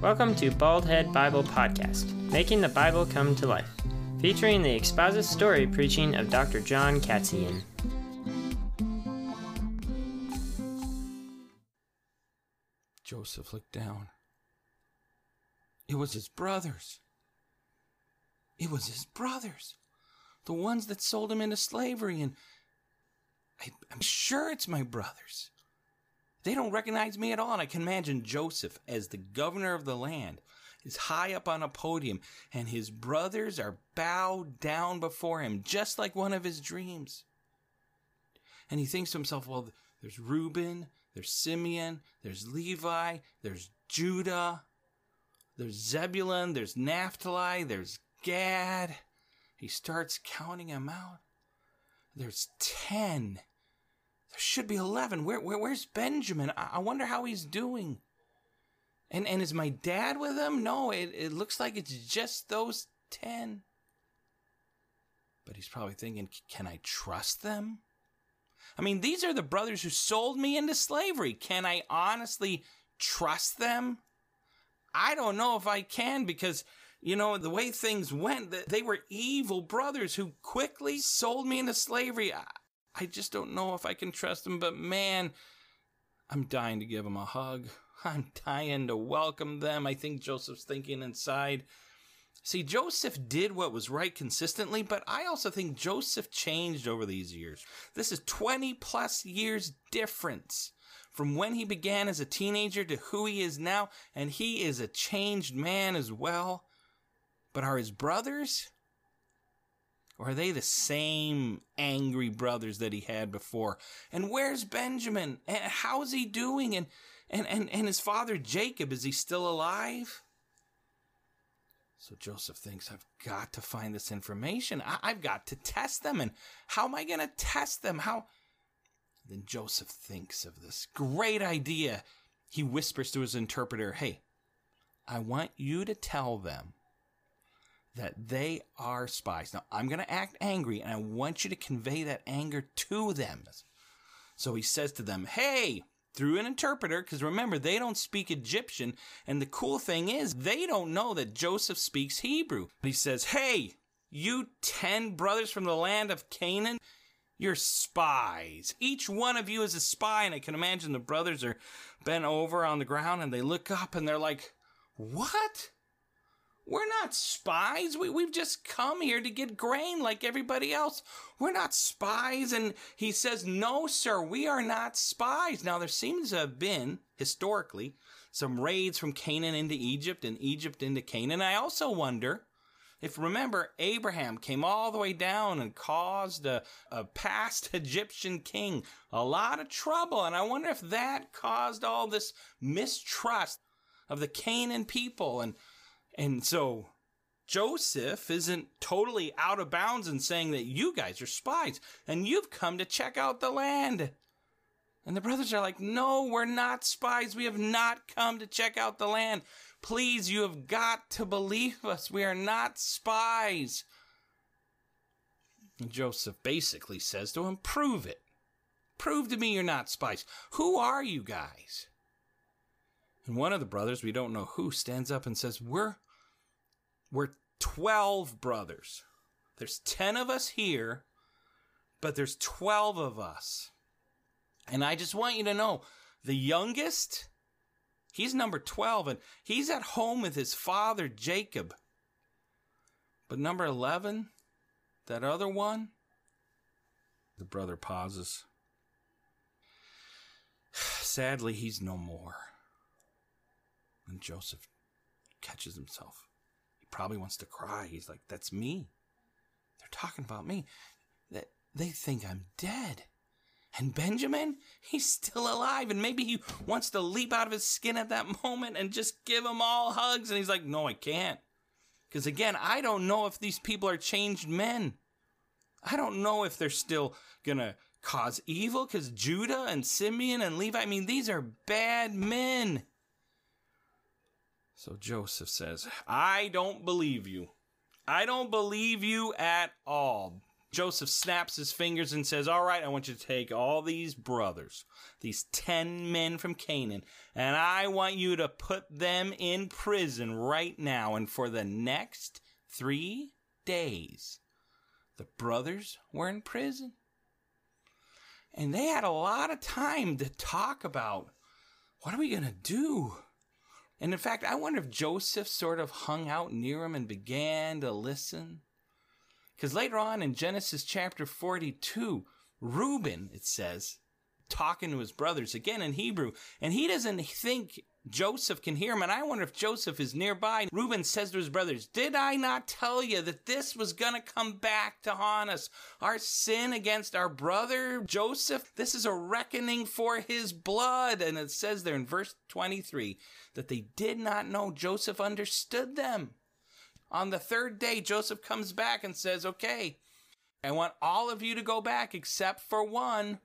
Welcome to Baldhead Bible Podcast, making the Bible come to life, featuring the expository preaching of Dr. John Katzian. Joseph looked down. It was his brothers. It was his brothers. The ones that sold him into slavery. And I, am sure it's my brothers. They don't recognize me at all. And I can imagine Joseph as the governor of the land is high up on a podium and his brothers are bowed down before him, just like one of his dreams. And he thinks to himself, well, there's Reuben, there's Simeon, there's Levi, there's Judah, there's Zebulun, there's Naphtali, there's Gad. He starts counting them out. There's 10. Should be 11. Where, where where's Benjamin? I, I, wonder how he's doing. And and is my dad with him? No, it, it looks like it's just those 10. But he's probably thinking, can I trust them? I mean, these are the brothers who sold me into slavery. Can I honestly trust them? I don't know if I can because, you know, the way things went, they were evil brothers who quickly sold me into slavery. I just don't know if I can trust them, but man, I'm dying to give them a hug. I'm dying to welcome them. I think Joseph's thinking inside. See, Joseph did what was right consistently, but I also think Joseph changed over these years. This is 20 plus years difference from when he began as a teenager to who he is now, and he is a changed man as well. But are his brothers? Or are they the same angry brothers that he had before? And where's Benjamin? And how's he doing? And, and, and, and his father Jacob, is he still alive? So Joseph thinks, I've got to find this information. I- have got to test them. And how am I going to test them? How? Then Joseph thinks of this great idea. He whispers to his interpreter, Hey, I want you to tell them that they are spies. Now, I'm going to act angry, and I want you to convey that anger to them. So he says to them, Hey, through an interpreter, because remember, they don't speak Egyptian. And the cool thing is, they don't know that Joseph speaks Hebrew. He says, Hey, you 10 brothers from the land of Canaan, you're spies. Each one of you is a spy. And I can imagine the brothers are bent over on the ground and they look up and they're like, What? We're not spies. We, we've just come here to get grain like everybody else. We're not spies. And he says, No, sir, we are not spies. Now, there seems to have been, historically, some raids from Canaan into Egypt and Egypt into Canaan. I also wonder if remember, Abraham came all the way down and caused a, a past Egyptian king a lot of trouble. And I wonder if that caused all this mistrust of the Canaan people. And and so Joseph isn't totally out of bounds in saying that you guys are spies and you've come to check out the land. And the brothers are like, No, we're not spies. We have not come to check out the land. Please, you have got to believe us. We are not spies. And Joseph basically says to him, Prove it. Prove to me you're not spies. Who are you guys? And one of the brothers, we don't know who, stands up and says, We're we're 12 brothers. There's 10 of us here, but there's 12 of us. And I just want you to know the youngest, he's number 12, and he's at home with his father, Jacob. But number 11, that other one, the brother pauses. Sadly, he's no more. And Joseph catches himself probably wants to cry. He's like, that's me. They're talking about me. That they think I'm dead. And Benjamin, he's still alive, and maybe he wants to leap out of his skin at that moment and just give them all hugs. And he's like, No, I can't. Because again, I don't know if these people are changed men. I don't know if they're still going to cause evil because Judah and Simeon and Levi, I mean, these are bad men. So Joseph says, I don't believe you. I don't believe you at all. Joseph snaps his fingers and says, All right, I want you to take all these brothers, these 10 men from Canaan, and I want you to put them in prison right now. And for the next three days, the brothers were in prison. And they had a lot of time to talk about what are we going to do? And in fact, I wonder if Joseph sort of hung out near him and began to listen. Because later on in Genesis chapter 42, Reuben, it says, talking to his brothers again in Hebrew, and he doesn't think Joseph can hear him, and I wonder if Joseph is nearby. Reuben says to his brothers, Did I not tell you that this was going to come back to haunt us? Our sin against our brother Joseph, this is a reckoning for his blood. And it says there in verse 23 that they did not know Joseph understood them. On the third day, Joseph comes back and says, Okay, I want all of you to go back except for one.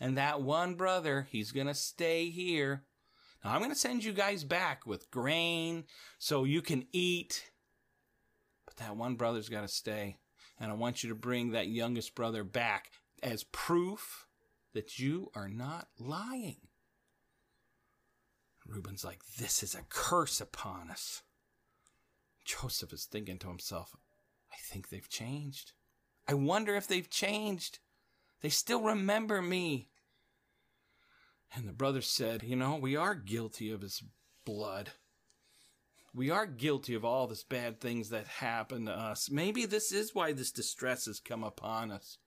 And that one brother, he's going to stay here. Now, I'm going to send you guys back with grain so you can eat. But that one brother's got to stay. And I want you to bring that youngest brother back as proof that you are not lying. Reuben's like, This is a curse upon us. Joseph is thinking to himself, I think they've changed. I wonder if they've changed. They still remember me. And the brother said, You know, we are guilty of his blood. We are guilty of all this bad things that happen to us. Maybe this is why this distress has come upon us.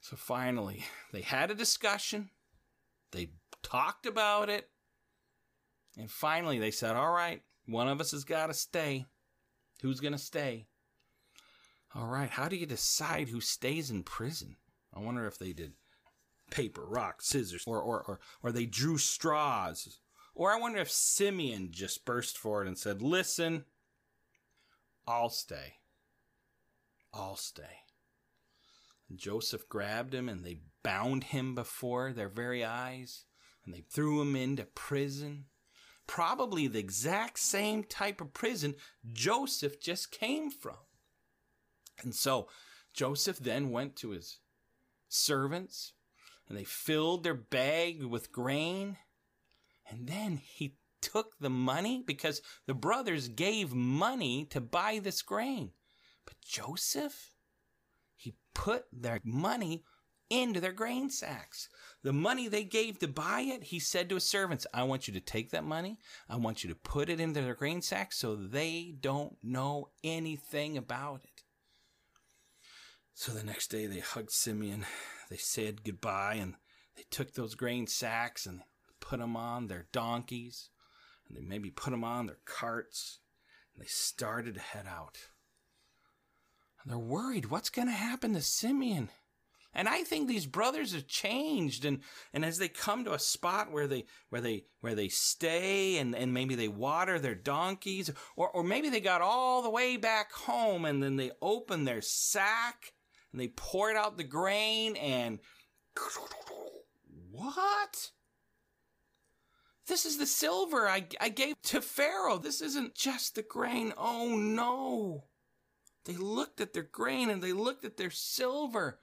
So finally, they had a discussion. They talked about it. And finally, they said, All right, one of us has got to stay. Who's going to stay? All right, how do you decide who stays in prison? I wonder if they did paper, rock, scissors, or, or, or, or they drew straws. Or I wonder if Simeon just burst forward and said, Listen, I'll stay. I'll stay. And Joseph grabbed him and they bound him before their very eyes and they threw him into prison probably the exact same type of prison Joseph just came from. And so Joseph then went to his servants and they filled their bag with grain. And then he took the money because the brothers gave money to buy this grain. But Joseph, he put their money into their grain sacks. The money they gave to buy it, he said to his servants, I want you to take that money. I want you to put it into their grain sacks so they don't know anything about it. So the next day they hugged Simeon. They said goodbye and they took those grain sacks and put them on their donkeys and they maybe put them on their carts and they started to head out. And they're worried what's going to happen to Simeon? And I think these brothers have changed and, and as they come to a spot where they where they where they stay and, and maybe they water their donkeys or, or maybe they got all the way back home and then they open their sack and they poured out the grain and what? This is the silver I, I gave to Pharaoh. This isn't just the grain. Oh no. They looked at their grain and they looked at their silver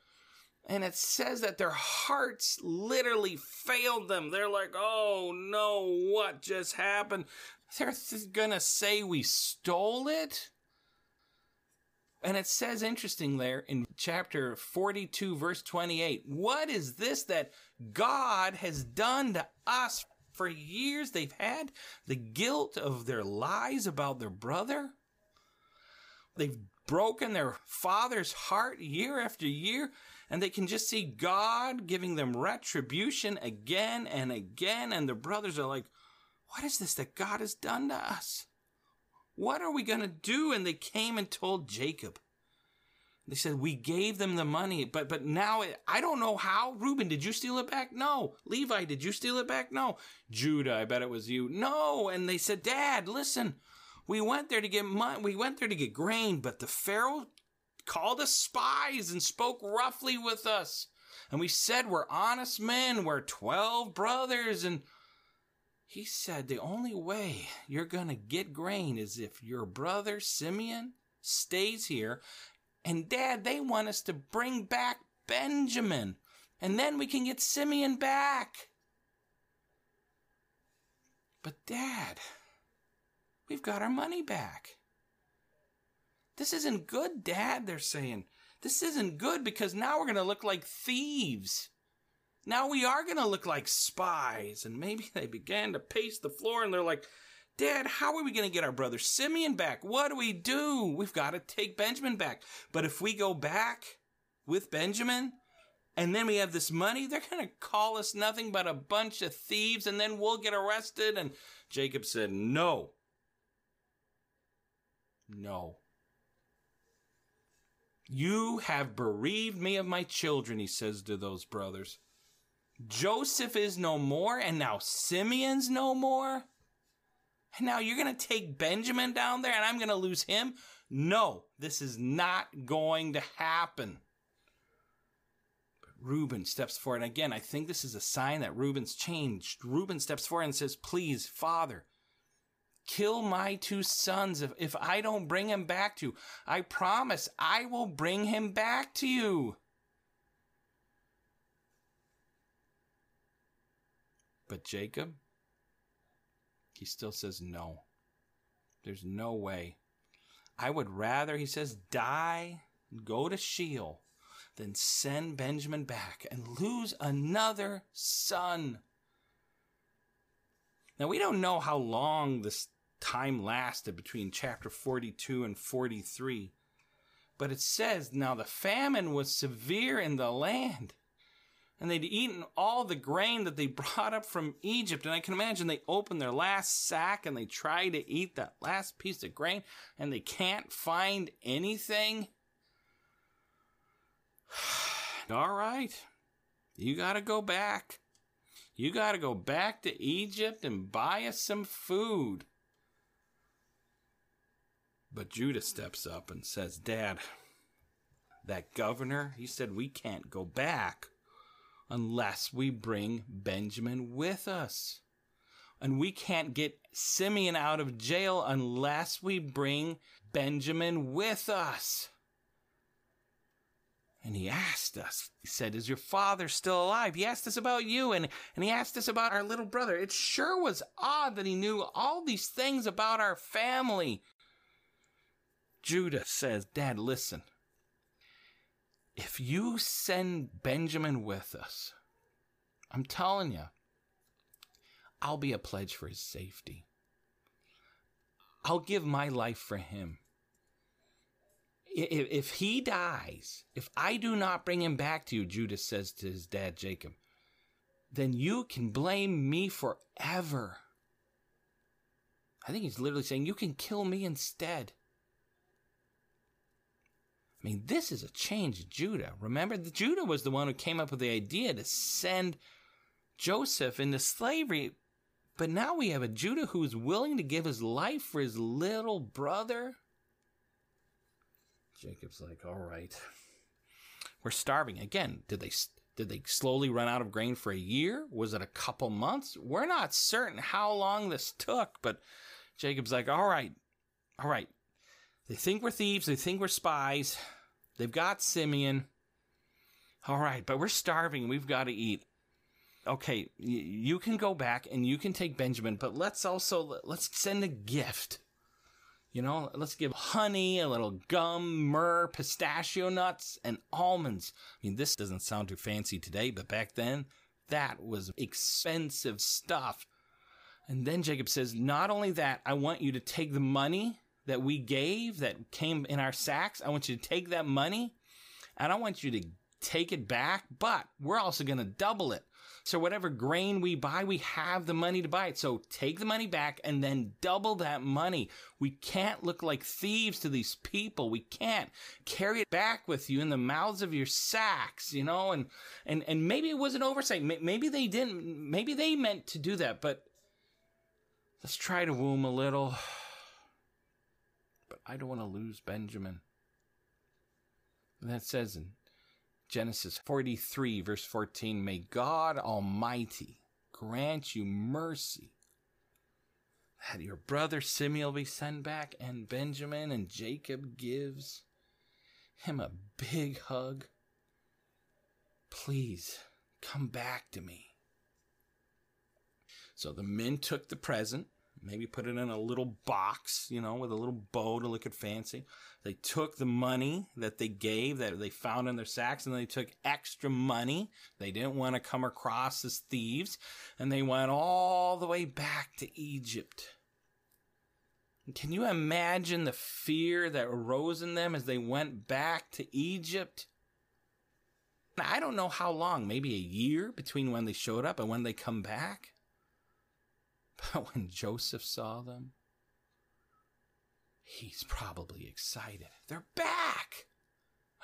and it says that their hearts literally failed them. They're like, oh no, what just happened? They're th- gonna say we stole it? And it says interesting there in chapter 42, verse 28, what is this that God has done to us? For years they've had the guilt of their lies about their brother. They've broken their father's heart year after year and they can just see God giving them retribution again and again. And the brothers are like, What is this that God has done to us? What are we going to do? And they came and told Jacob. They said, We gave them the money, but but now it, I don't know how. Reuben, did you steal it back? No. Levi, did you steal it back? No. Judah, I bet it was you. No. And they said, Dad, listen, we went there to get money. We went there to get grain, but the Pharaoh called us spies and spoke roughly with us. And we said we're honest men, we're 12 brothers. And he said the only way you're going to get grain is if your brother Simeon stays here. And dad, they want us to bring back Benjamin. And then we can get Simeon back. But dad, we've got our money back. This isn't good, Dad, they're saying. This isn't good because now we're going to look like thieves. Now we are going to look like spies. And maybe they began to pace the floor and they're like, Dad, how are we going to get our brother Simeon back? What do we do? We've got to take Benjamin back. But if we go back with Benjamin and then we have this money, they're going to call us nothing but a bunch of thieves and then we'll get arrested. And Jacob said, No. No. You have bereaved me of my children, he says to those brothers. Joseph is no more, and now Simeon's no more? And now you're going to take Benjamin down there and I'm going to lose him? No, this is not going to happen. But Reuben steps forward. And again, I think this is a sign that Reuben's changed. Reuben steps forward and says, Please, Father, kill my two sons if, if I don't bring him back to you. I promise I will bring him back to you. But Jacob, he still says no. There's no way. I would rather, he says, die, and go to Sheol, than send Benjamin back and lose another son. Now, we don't know how long this time lasted between chapter 42 and 43. But it says, Now the famine was severe in the land, and they'd eaten all the grain that they brought up from Egypt. And I can imagine they opened their last sack and they try to eat that last piece of grain, and they can't find anything. all right, you got to go back. You got to go back to Egypt and buy us some food. But Judah steps up and says, Dad, that governor, he said, we can't go back unless we bring Benjamin with us. And we can't get Simeon out of jail unless we bring Benjamin with us. And he asked us, he said, Is your father still alive? He asked us about you and, and he asked us about our little brother. It sure was odd that he knew all these things about our family. Judah says, Dad, listen. If you send Benjamin with us, I'm telling you, I'll be a pledge for his safety. I'll give my life for him. If, he dies, if I do not bring him back to you, Judas says to his dad Jacob, then you can blame me forever. I think he's literally saying, You can kill me instead. I mean, this is a change in Judah. Remember, Judah was the one who came up with the idea to send Joseph into slavery. But now we have a Judah who is willing to give his life for his little brother. Jacob's like, all right, we're starving again. Did they did they slowly run out of grain for a year? Was it a couple months? We're not certain how long this took, but Jacob's like, all right, all right, they think we're thieves. They think we're spies. They've got Simeon. All right, but we're starving. We've got to eat. Okay, you can go back and you can take Benjamin, but let's also let's send a gift. You know, let's give honey, a little gum, myrrh, pistachio nuts, and almonds. I mean, this doesn't sound too fancy today, but back then, that was expensive stuff. And then Jacob says, Not only that, I want you to take the money that we gave that came in our sacks, I want you to take that money and I want you to take it back, but we're also going to double it. So whatever grain we buy, we have the money to buy it. So take the money back and then double that money. We can't look like thieves to these people. We can't carry it back with you in the mouths of your sacks, you know, and, and, and maybe it was an oversight. Maybe they didn't, maybe they meant to do that, but let's try to them a little. I don't want to lose Benjamin. And that says in Genesis 43, verse 14 May God Almighty grant you mercy that your brother Simeon be sent back, and Benjamin and Jacob gives him a big hug. Please come back to me. So the men took the present maybe put it in a little box, you know, with a little bow to look at fancy. They took the money that they gave, that they found in their sacks, and they took extra money. They didn't want to come across as thieves, and they went all the way back to Egypt. Can you imagine the fear that arose in them as they went back to Egypt? I don't know how long, maybe a year between when they showed up and when they come back. But when Joseph saw them, he's probably excited. They're back!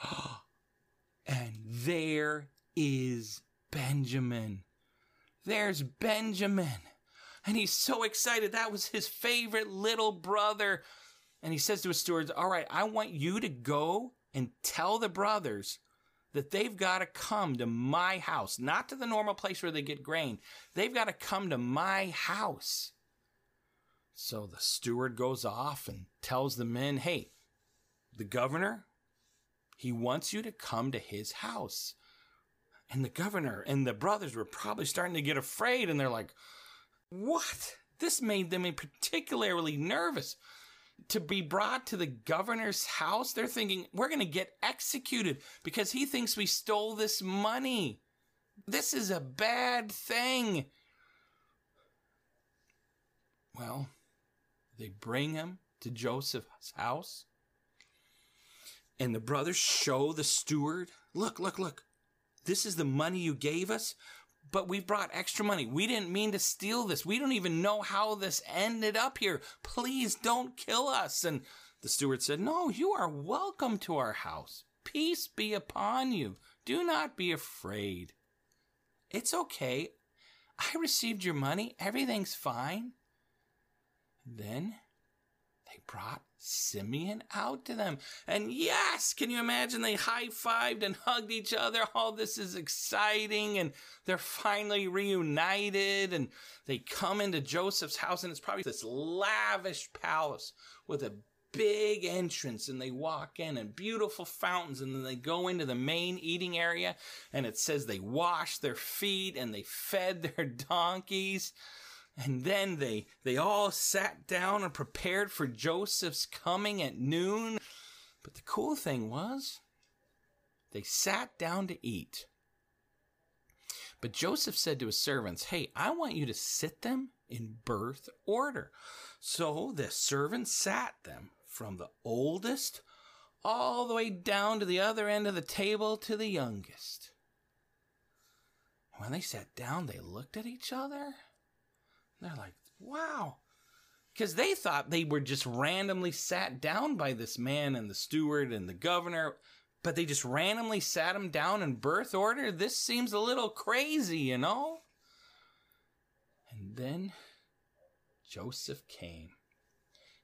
and there is Benjamin. There's Benjamin. And he's so excited. That was his favorite little brother. And he says to his stewards, All right, I want you to go and tell the brothers that they've got to come to my house, not to the normal place where they get grain. They've got to come to my house. So the steward goes off and tells the men, hey, the governor, he wants you to come to his house. And the governor and the brothers were probably starting to get afraid and they're like, what? This made them particularly nervous to be brought to the governor's house, they're thinking, we're going to get executed because he thinks we stole this money. This is a bad thing. Well, they bring him to Joseph's house. And the brothers show the steward, look, look, look. This is the money you gave us but we brought extra money. We didn't mean to steal this. We don't even know how this ended up here. Please don't kill us. And the steward said, No, you are welcome to our house. Peace be upon you. Do not be afraid. It's okay. I received your money. Everything's fine. Then they brought Simeon out to them. And yes, can you imagine? They high fived and hugged each other. All oh, this is exciting. And they're finally reunited. And they come into Joseph's house, and it's probably this lavish palace with a big entrance and they walk in and beautiful fountains and then they go into the main eating area and it says they washed their feet and they fed their donkeys and then they, they all sat down and prepared for Joseph's coming at noon. But the cool thing was, they sat down to eat. But Joseph said to his servants, Hey, I want you to sit them in birth order. So the servants sat them from the oldest all the way down to the other end of the table to the youngest. When they sat down, they looked at each other they're like, wow. Because they thought they were just randomly sat down by this man and the steward and the governor, but they just randomly sat him down in birth order. This seems a little crazy, you know? And then Joseph came.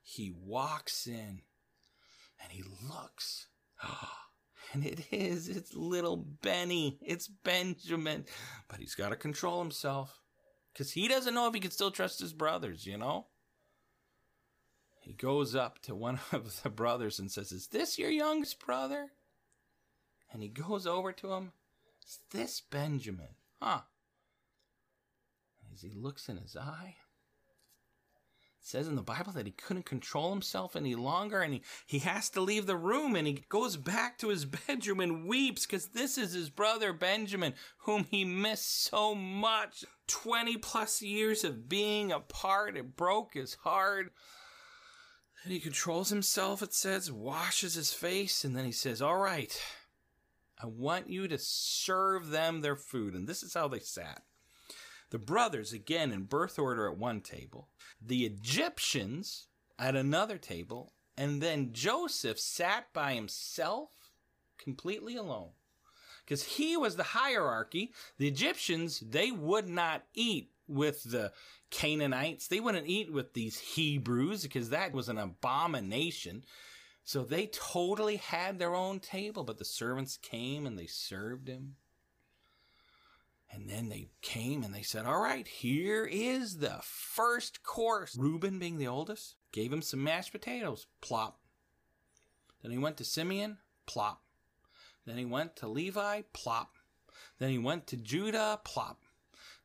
He walks in and he looks. And it is, it's little Benny. It's Benjamin. But he's got to control himself because he doesn't know if he can still trust his brothers, you know? He goes up to one of the brothers and says, Is this your youngest brother? And he goes over to him. Is this Benjamin? Huh. As he looks in his eye, says in the Bible that he couldn't control himself any longer and he, he has to leave the room and he goes back to his bedroom and weeps because this is his brother Benjamin, whom he missed so much. 20 plus years of being apart, it broke his heart. And he controls himself, it says, washes his face, and then he says, All right, I want you to serve them their food. And this is how they sat. The brothers, again in birth order at one table, the Egyptians at another table, and then Joseph sat by himself, completely alone. Because he was the hierarchy. The Egyptians, they would not eat with the Canaanites. They wouldn't eat with these Hebrews because that was an abomination. So they totally had their own table, but the servants came and they served him. And then they came and they said, All right, here is the first course. Reuben, being the oldest, gave him some mashed potatoes. Plop. Then he went to Simeon. Plop. Then he went to Levi. Plop. Then he went to Judah. Plop.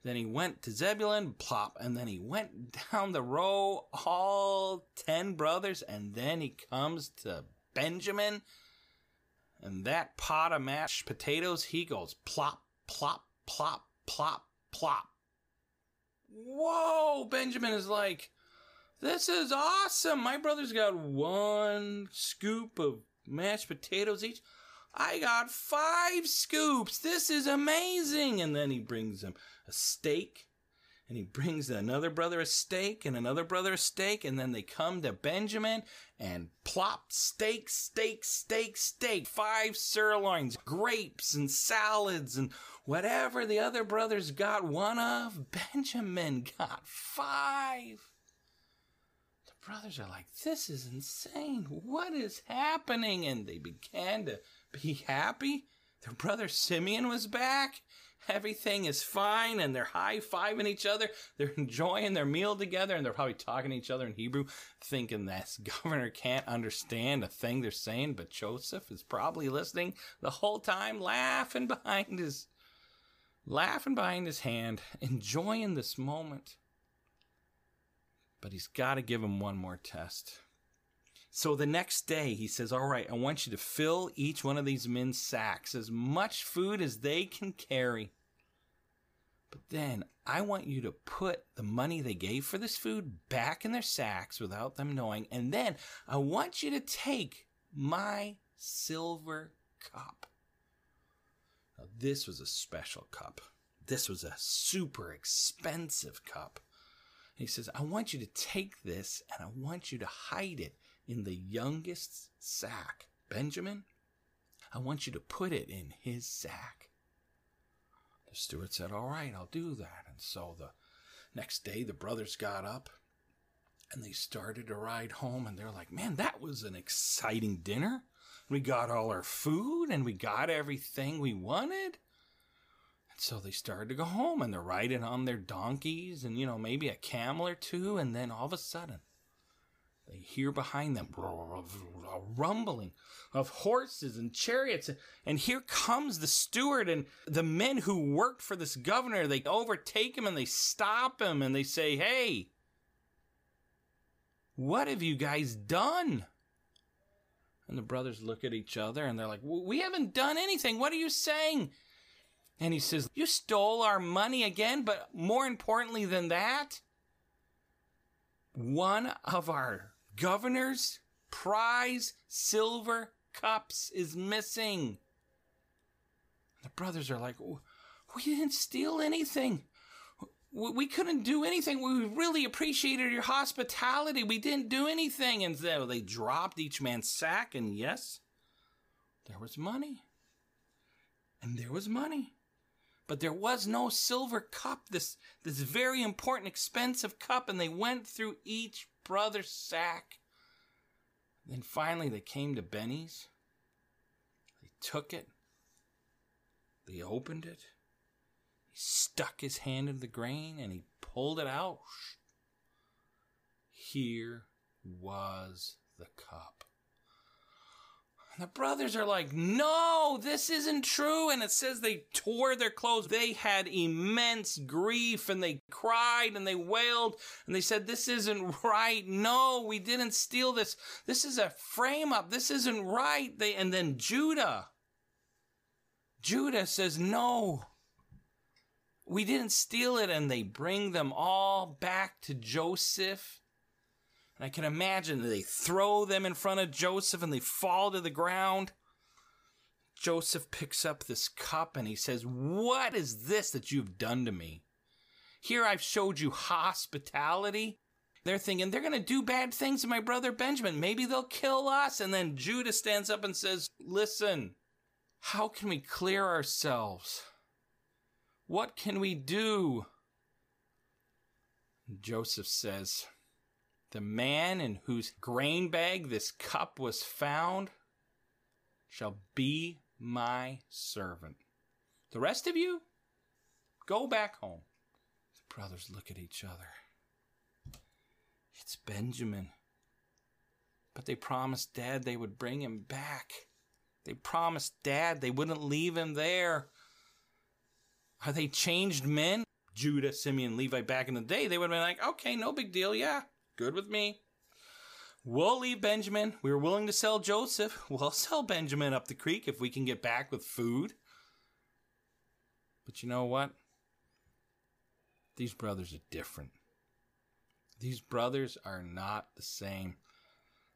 Then he went to Zebulun. Plop. And then he went down the row, all 10 brothers. And then he comes to Benjamin. And that pot of mashed potatoes, he goes plop, plop, plop, plop, plop. Whoa! Benjamin is like, this is awesome. My brother's got one scoop of mashed potatoes each. I got five scoops. This is amazing. And then he brings him a steak and he brings another brother a steak and another brother a steak and then they come to benjamin and plop steak steak steak steak five sirloins grapes and salads and whatever the other brothers got one of benjamin got five. The brothers are like this is insane. What is happening? And they began to be happy. Their brother simeon was back. Everything is fine and they're high fiving each other. They're enjoying their meal together and they're probably talking to each other in Hebrew, thinking this governor can't understand a thing they're saying, but Joseph is probably listening the whole time, laughing behind his laughing behind his hand, enjoying this moment. But he's got to give him one more test. So the next day, he says, All right, I want you to fill each one of these men's sacks as much food as they can carry. But then I want you to put the money they gave for this food back in their sacks without them knowing. And then I want you to take my silver cup. This was a special cup. This was a super expensive cup. And he says, I want you to take this and I want you to hide it in the youngest sack. Benjamin, I want you to put it in his sack. The steward said, All right, I'll do that. And so the next day, the brothers got up and they started to ride home. And they're like, Man, that was an exciting dinner. We got all our food and we got everything we wanted. And so they started to go home and they're riding on their donkeys and, you know, maybe a camel or two. And then all of a sudden, they hear behind them a rumbling of horses and chariots. And here comes the steward and the men who worked for this governor. They overtake him and they stop him and they say, Hey, what have you guys done? And the brothers look at each other and they're like, We haven't done anything. What are you saying? And he says, You stole our money again, but more importantly than that, one of our governor's prize silver cups is missing. The brothers are like, We didn't steal anything. We couldn't do anything. We really appreciated your hospitality. We didn't do anything. And so they dropped each man's sack, and yes, there was money. And there was money. But there was no silver cup, this, this very important, expensive cup, and they went through each brother's sack. Then finally they came to Benny's. They took it. They opened it. He stuck his hand in the grain and he pulled it out. Here was the cup. And the brothers are like, no, this isn't true. And it says they tore their clothes. They had immense grief and they cried and they wailed and they said, this isn't right. No, we didn't steal this. This is a frame up. This isn't right. They, and then Judah, Judah says, no, we didn't steal it. And they bring them all back to Joseph and I can imagine they throw them in front of Joseph and they fall to the ground. Joseph picks up this cup and he says, What is this that you've done to me? Here I've showed you hospitality. They're thinking they're going to do bad things to my brother Benjamin. Maybe they'll kill us. And then Judah stands up and says, Listen, how can we clear ourselves? What can we do? Joseph says, The man in whose grain bag this cup was found shall be my servant. The rest of you, go back home. The brothers look at each other. It's Benjamin. But they promised Dad they would bring him back. They promised Dad they wouldn't leave him there. Are they changed men? Judah, Simeon, Levi back in the day, they would have been like, okay, no big deal. Yeah, good with me. We'll leave Benjamin. We were willing to sell Joseph. We'll sell Benjamin up the creek if we can get back with food. But you know what? These brothers are different. These brothers are not the same.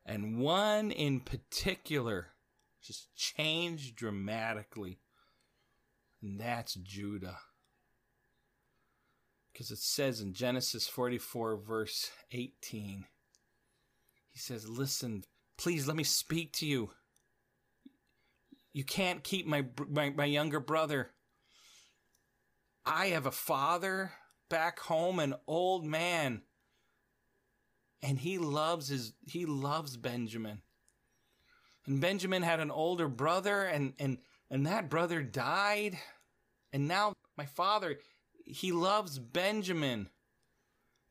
And one in particular just changed dramatically. And that's Judah. Because it says in Genesis 44, verse 18, he says, Listen, please let me speak to you. You can't keep my, my, my younger brother. I have a father back home, an old man. And he loves his he loves Benjamin. And Benjamin had an older brother and and and that brother died. And now my father he loves Benjamin.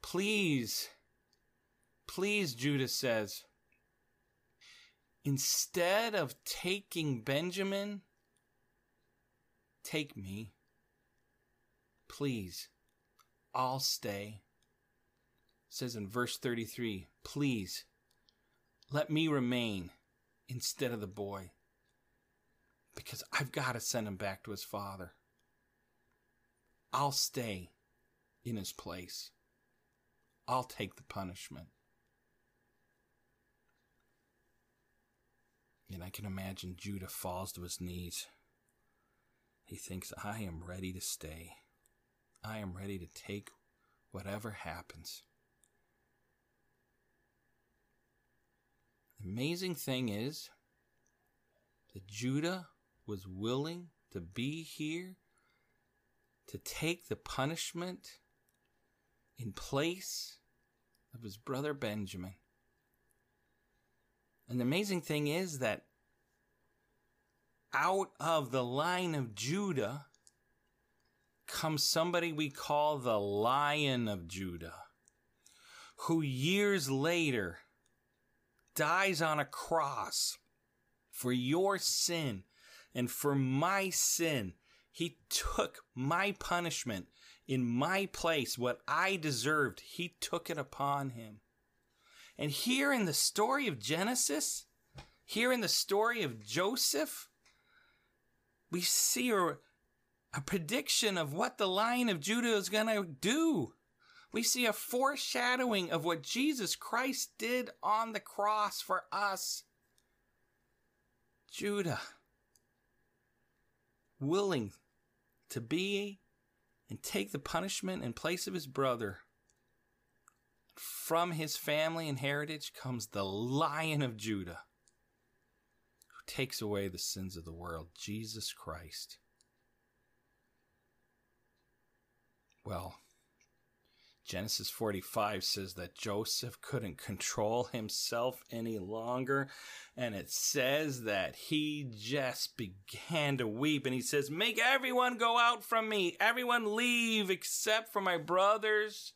Please, please, Judas says, instead of taking Benjamin, take me. Please, I'll stay. Says in verse 33, please, let me remain instead of the boy because I've got to send him back to his father. I'll stay in his place. I'll take the punishment. And I can imagine Judah falls to his knees. He thinks, I am ready to stay. I am ready to take whatever happens. The amazing thing is that Judah was willing to be here to take the punishment in place of his brother Benjamin. And the amazing thing is that out of the line of Judah comes somebody we call the Lion of Judah, who years later dies on a cross for your sin and for my sin he took my punishment in my place, what I deserved. He took it upon him. And here in the story of Genesis, here in the story of Joseph, we see a, a prediction of what the Lion of Judah is going to do. We see a foreshadowing of what Jesus Christ did on the cross for us. Judah, willing to be and take the punishment in place of his brother. From his family and heritage comes the Lion of Judah, who takes away the sins of the world, Jesus Christ. Well, Genesis 45 says that Joseph couldn't control himself any longer. And it says that he just began to weep. And he says, Make everyone go out from me. Everyone leave except for my brothers.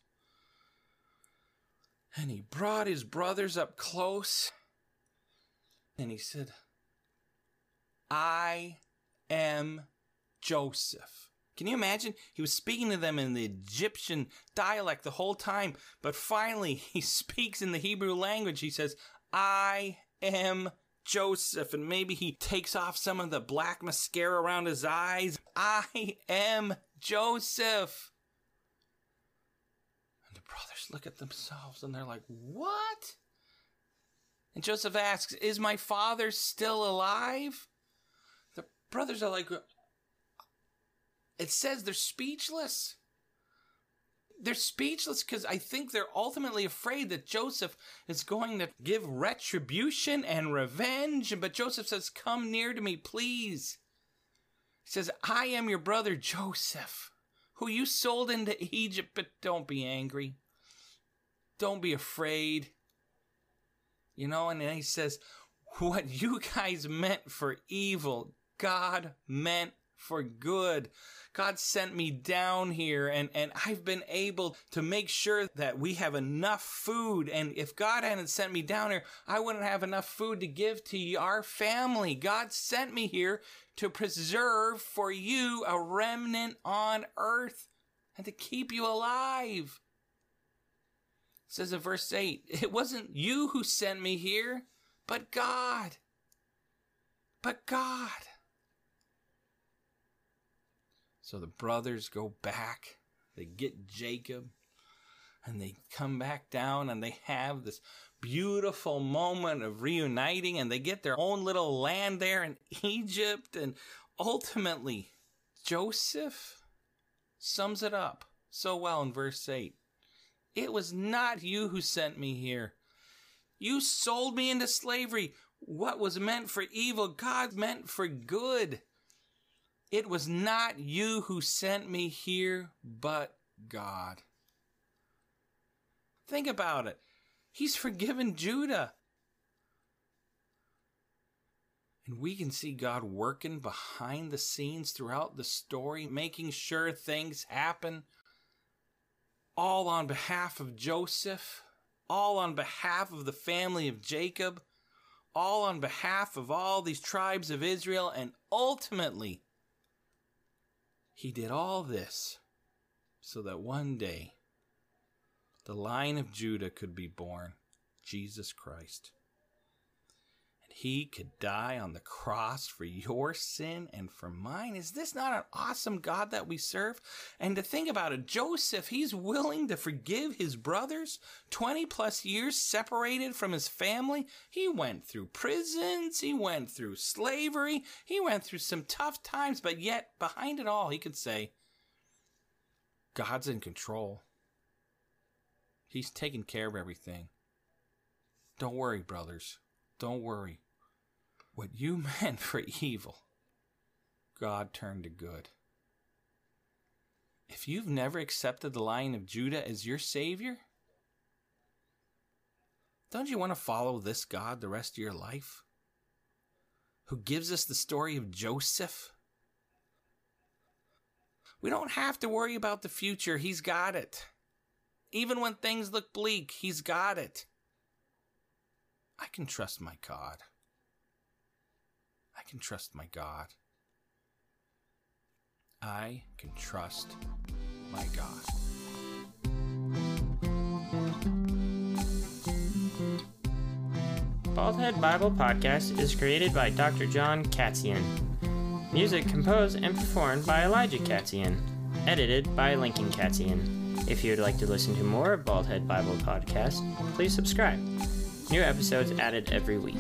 And he brought his brothers up close. And he said, I am Joseph. Can you imagine? He was speaking to them in the Egyptian dialect the whole time, but finally he speaks in the Hebrew language. He says, I am Joseph, and maybe he takes off some of the black mascara around his eyes. I am Joseph. And the brothers look at themselves and they're like, What? And Joseph asks, Is my father still alive? The brothers are like, it says they're speechless. They're speechless because I think they're ultimately afraid that Joseph is going to give retribution and revenge. But Joseph says, Come near to me, please. He says, I am your brother Joseph, who you sold into Egypt, but don't be angry. Don't be afraid. You know, and then he says, What you guys meant for evil, God meant for good. God sent me down here and, and I've been able to make sure that we have enough food. And if God hadn't sent me down here, I wouldn't have enough food to give to our family. God sent me here to preserve for you a remnant on earth and to keep you alive. It says in verse 8, it wasn't you who sent me here, but God. But God. So the brothers go back, they get Jacob, and they come back down and they have this beautiful moment of reuniting and they get their own little land there in Egypt. And ultimately, Joseph sums it up so well in verse 8 It was not you who sent me here. You sold me into slavery. What was meant for evil, God meant for good. It was not you who sent me here, but God. Think about it. He's forgiven Judah. And we can see God working behind the scenes throughout the story, making sure things happen, all on behalf of Joseph, all on behalf of the family of Jacob, all on behalf of all these tribes of Israel, and ultimately, he did all this so that one day the line of Judah could be born, Jesus Christ. He could die on the cross for your sin and for mine. Is this not an awesome God that we serve? And to think about it, Joseph, he's willing to forgive his brothers 20 plus years separated from his family. He went through prisons, he went through slavery, he went through some tough times, but yet behind it all, he could say, God's in control. He's taking care of everything. Don't worry, brothers. Don't worry. What you meant for evil, God turned to good. If you've never accepted the Lion of Judah as your Savior, don't you want to follow this God the rest of your life? Who gives us the story of Joseph? We don't have to worry about the future, He's got it. Even when things look bleak, He's got it. I can trust my God. I can trust my God. I can trust my God. Baldhead Bible Podcast is created by Dr. John Katzian. Music composed and performed by Elijah Katzian. Edited by Lincoln Katzian. If you would like to listen to more of Baldhead Bible Podcast, please subscribe. New episodes added every week.